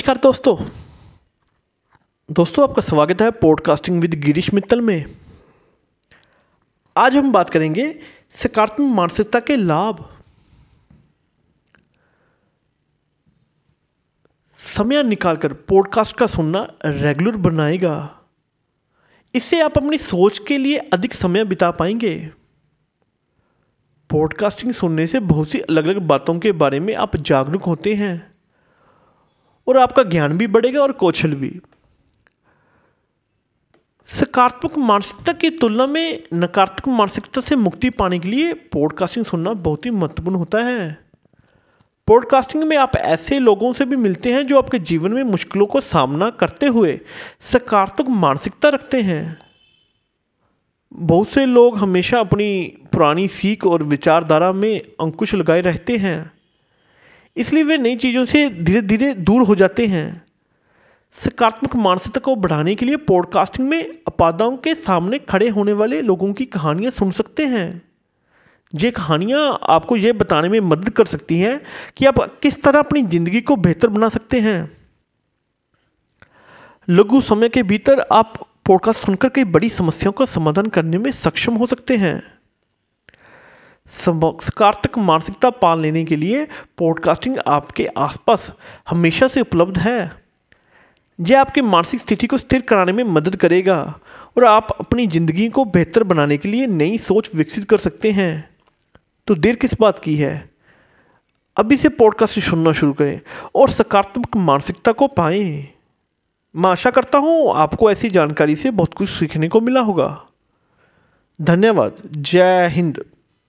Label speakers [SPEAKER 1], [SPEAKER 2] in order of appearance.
[SPEAKER 1] नमस्कार दोस्तों। दोस्तों, आपका स्वागत है पॉडकास्टिंग विद गिरीश मित्तल में। आज हम बात करेंगे सकारात्मक मानसिकता के लाभ। समय निकालकर पॉडकास्ट का सुनना रेगुलर बनाएगा। इससे आप अपनी सोच के लिए अधिक समय बिता पाएँगे। पॉडकास्टिंग सुनने से बहुत सी अलग अलग बातों के बारे में आप जागरूक होते हैं। और आपका ज्ञान भी बढ़ेगा और कौशल भी। सकारात्मक मानसिकता की तुलना में नकारात्मक मानसिकता से मुक्ति पाने के लिए पॉडकास्टिंग सुनना बहुत ही महत्वपूर्ण होता है। पॉडकास्टिंग में आप ऐसे लोगों से भी मिलते हैं जो आपके जीवन में मुश्किलों को सामना करते हुए सकारात्मक मानसिकता रखते हैं। बहुत से लोग हमेशा अपनी पुरानी सीख और विचारधारा में अंकुश लगाए रहते हैं। इसलिए वे नई चीज़ों से धीरे धीरे दूर हो जाते हैं। सकारात्मक मानसिकता को बढ़ाने के लिए पॉडकास्टिंग में अपादाओं के सामने खड़े होने वाले लोगों की कहानियाँ सुन सकते हैं। ये कहानियाँ आपको ये बताने में मदद कर सकती हैं कि आप किस तरह अपनी ज़िंदगी को बेहतर बना सकते हैं। लघु समय के भीतर आप पॉडकास्ट सुनकर कई बड़ी समस्याओं का समाधान करने में सक्षम हो सकते हैं। सकारात्मक मानसिकता पाल लेने के लिए पॉडकास्टिंग आपके आसपास हमेशा से उपलब्ध है। यह आपकी मानसिक स्थिति को स्थिर कराने में मदद करेगा और आप अपनी ज़िंदगी को बेहतर बनाने के लिए नई सोच विकसित कर सकते हैं। तो देर किस बात की है? अभी से पॉडकास्ट सुनना शुरू करें और सकारात्मक मानसिकता को पाएँ। मैं आशा करता हूँ आपको ऐसी जानकारी से बहुत कुछ सीखने को मिला होगा। धन्यवाद। जय हिंद।